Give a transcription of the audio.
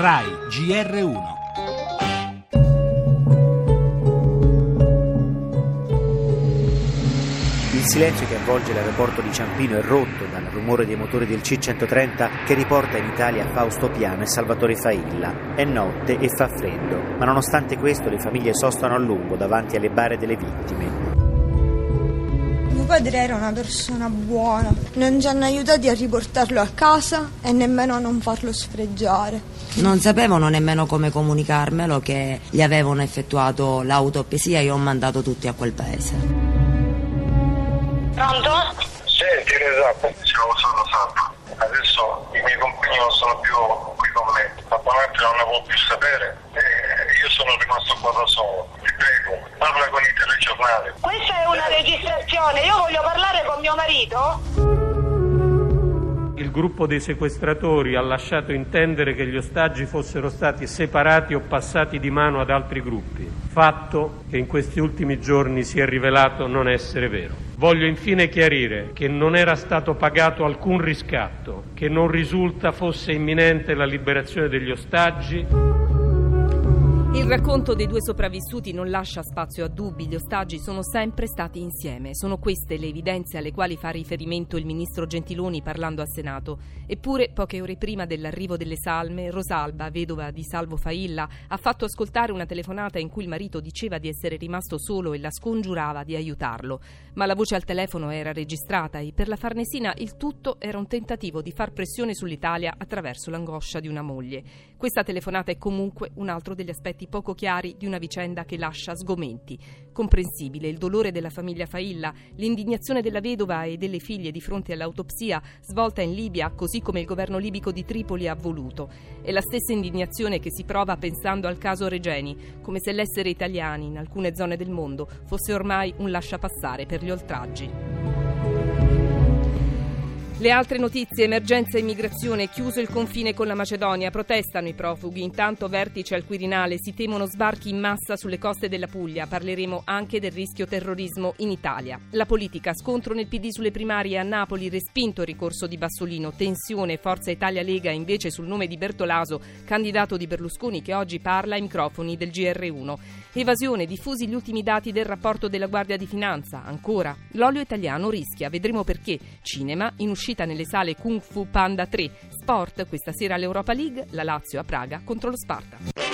RAI GR1 Il silenzio che avvolge l'aeroporto di Ciampino è rotto dal rumore dei motori del C-130 che riporta in Italia Fausto Piano e Salvatore Failla. È notte e fa freddo, ma nonostante questo le famiglie sostano a lungo davanti alle bare delle vittime. Mio padre era una persona buona, non ci hanno aiutati a riportarlo a casa e nemmeno a non farlo sfregiare. Non sapevano nemmeno come comunicarmelo che gli avevano effettuato l'autopsia e io ho mandato tutti a quel paese. Pronto? Senti, esatto, siamo sono Sappo. Adesso i miei compagni non sono più qui con me, la Bonatti non ne può più sapere e io sono rimasto qua da solo. Ti prego, parla con i telegiornali. Una registrazione, io voglio parlare con mio marito. Il gruppo dei sequestratori ha lasciato intendere che gli ostaggi fossero stati separati o passati di mano ad altri gruppi, fatto che in questi ultimi giorni si è rivelato non essere vero. Voglio infine chiarire che non era stato pagato alcun riscatto, che non risulta fosse imminente la liberazione degli ostaggi. Il racconto dei due sopravvissuti non lascia spazio a dubbi, gli ostaggi sono sempre stati insieme. Sono queste le evidenze alle quali fa riferimento il ministro Gentiloni parlando al Senato. Eppure, poche ore prima dell'arrivo delle salme, Rosalba, vedova di Salvo Failla, ha fatto ascoltare una telefonata in cui il marito diceva di essere rimasto solo e la scongiurava di aiutarlo. Ma la voce al telefono era registrata e per la Farnesina il tutto era un tentativo di far pressione sull'Italia attraverso l'angoscia di una moglie. Questa telefonata è comunque un altro degli aspetti aspetti poco chiari di una vicenda che lascia sgomenti. Comprensibile il dolore della famiglia Failla, l'indignazione della vedova e delle figlie di fronte all'autopsia svolta in Libia così come il governo libico di Tripoli ha voluto. È la stessa indignazione che si prova pensando al caso Regeni, come se l'essere italiani in alcune zone del mondo fosse ormai un lasciapassare per gli oltraggi. Le altre notizie, emergenza immigrazione, chiuso il confine con la Macedonia, protestano i profughi, intanto vertice al Quirinale, si temono sbarchi in massa sulle coste della Puglia, parleremo anche del rischio terrorismo in Italia. La politica, scontro nel PD sulle primarie a Napoli, respinto il ricorso di Bassolino, tensione Forza Italia Lega invece sul nome di Bertolaso, candidato di Berlusconi che oggi parla ai microfoni del GR1. Evasione, diffusi gli ultimi dati del rapporto della Guardia di Finanza, ancora. L'olio italiano rischia, vedremo perché. Cinema, in uscita uscita nelle sale Kung Fu Panda 3. Sport, questa sera all'Europa League, la Lazio a Praga contro lo Sparta.